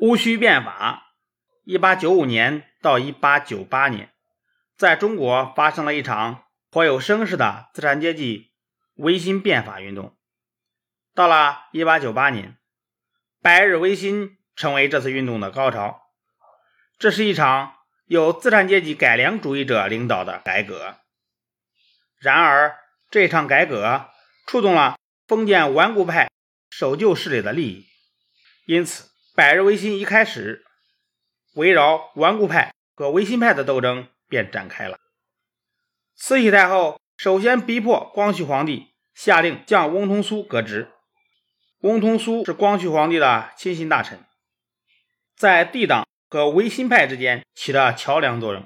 戊戌变法，一八九五年到一八九八年，在中国发生了一场颇有声势的资产阶级维新变法运动。到了一八九八年，百日维新成为这次运动的高潮。这是一场由资产阶级改良主义者领导的改革。然而，这场改革触动了封建顽固派守旧势力的利益，因此。百日维新一开始，围绕顽固派和维新派的斗争便展开了。慈禧太后首先逼迫光绪皇帝下令将翁同苏革职。翁同苏是光绪皇帝的亲信大臣，在帝党和维新派之间起了桥梁作用。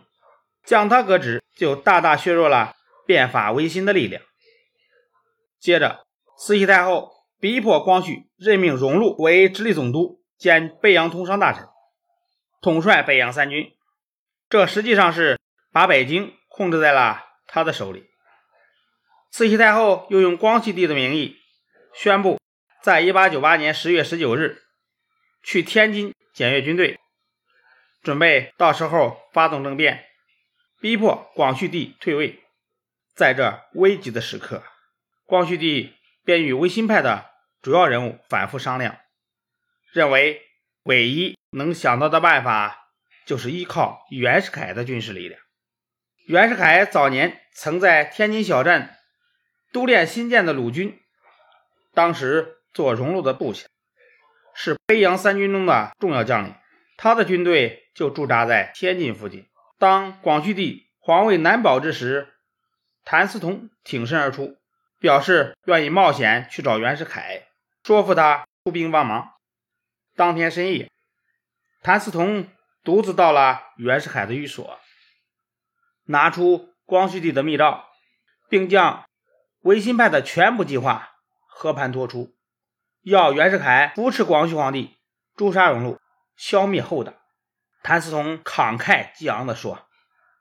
将他革职，就大大削弱了变法维新的力量。接着，慈禧太后逼迫光绪任命荣禄为直隶总督。兼北洋通商大臣，统帅北洋三军，这实际上是把北京控制在了他的手里。慈禧太后又用光绪帝的名义，宣布在1898年10月19日去天津检阅军队，准备到时候发动政变，逼迫光绪帝退位。在这危急的时刻，光绪帝便与维新派的主要人物反复商量。认为唯一能想到的办法就是依靠袁世凯的军事力量。袁世凯早年曾在天津小站督练新建的鲁军，当时做荣禄的部下，是北洋三军中的重要将领。他的军队就驻扎在天津附近。当光绪帝皇位难保之时，谭嗣同挺身而出，表示愿意冒险去找袁世凯，说服他出兵帮忙。当天深夜，谭嗣同独自到了袁世凯的寓所，拿出光绪帝的密诏，并将维新派的全部计划和盘托出，要袁世凯扶持光绪皇帝，诛杀荣禄，消灭后党。谭嗣同慷慨激昂地说：“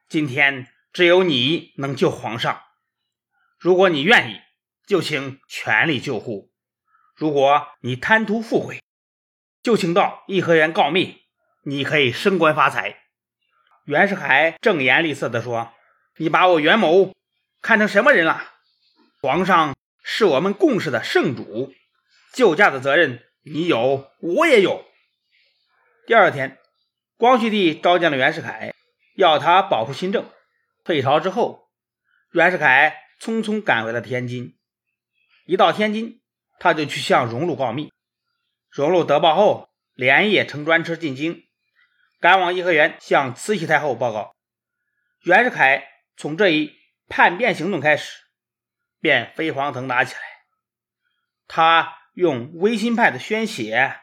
今天只有你能救皇上，如果你愿意，就请全力救护；如果你贪图富贵，”就请到颐和园告密，你可以升官发财。袁世凯正颜厉色地说：“你把我袁某看成什么人了？皇上是我们共事的圣主，救驾的责任你有，我也有。”第二天，光绪帝召见了袁世凯，要他保护新政。退朝之后，袁世凯匆匆赶回了天津。一到天津，他就去向荣禄告密。荣禄得报后，连夜乘专车进京，赶往颐和园向慈禧太后报告。袁世凯从这一叛变行动开始，便飞黄腾达起来。他用维新派的鲜血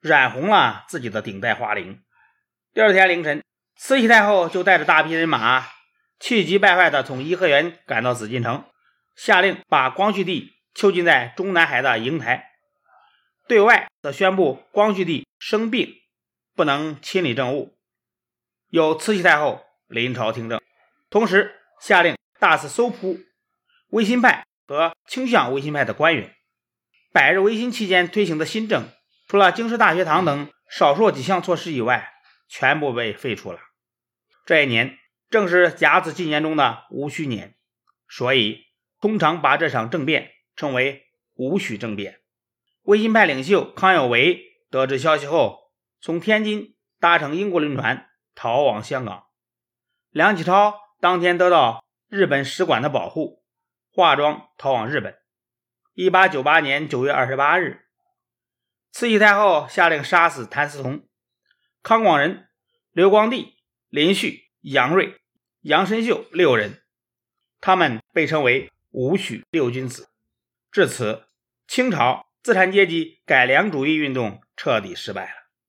染红了自己的顶戴花翎。第二天凌晨，慈禧太后就带着大批人马，气急败坏地从颐和园赶到紫禁城，下令把光绪帝囚禁在中南海的瀛台。对外则宣布光绪帝生病，不能亲理政务，由慈禧太后临朝听政。同时下令大肆搜捕维新派和倾向维新派的官员。百日维新期间推行的新政，除了京师大学堂等少数几项措施以外，全部被废除了。这一年正是甲子纪年中的戊戌年，所以通常把这场政变称为戊戌政变。维新派领袖康有为得知消息后，从天津搭乘英国轮船逃往香港。梁启超当天得到日本使馆的保护，化妆逃往日本。一八九八年九月二十八日，慈禧太后下令杀死谭嗣同、康广仁、刘光第、林旭、杨锐、杨申秀六人，他们被称为“戊戌六君子”。至此，清朝。资产阶级改良主义运动彻底失败了。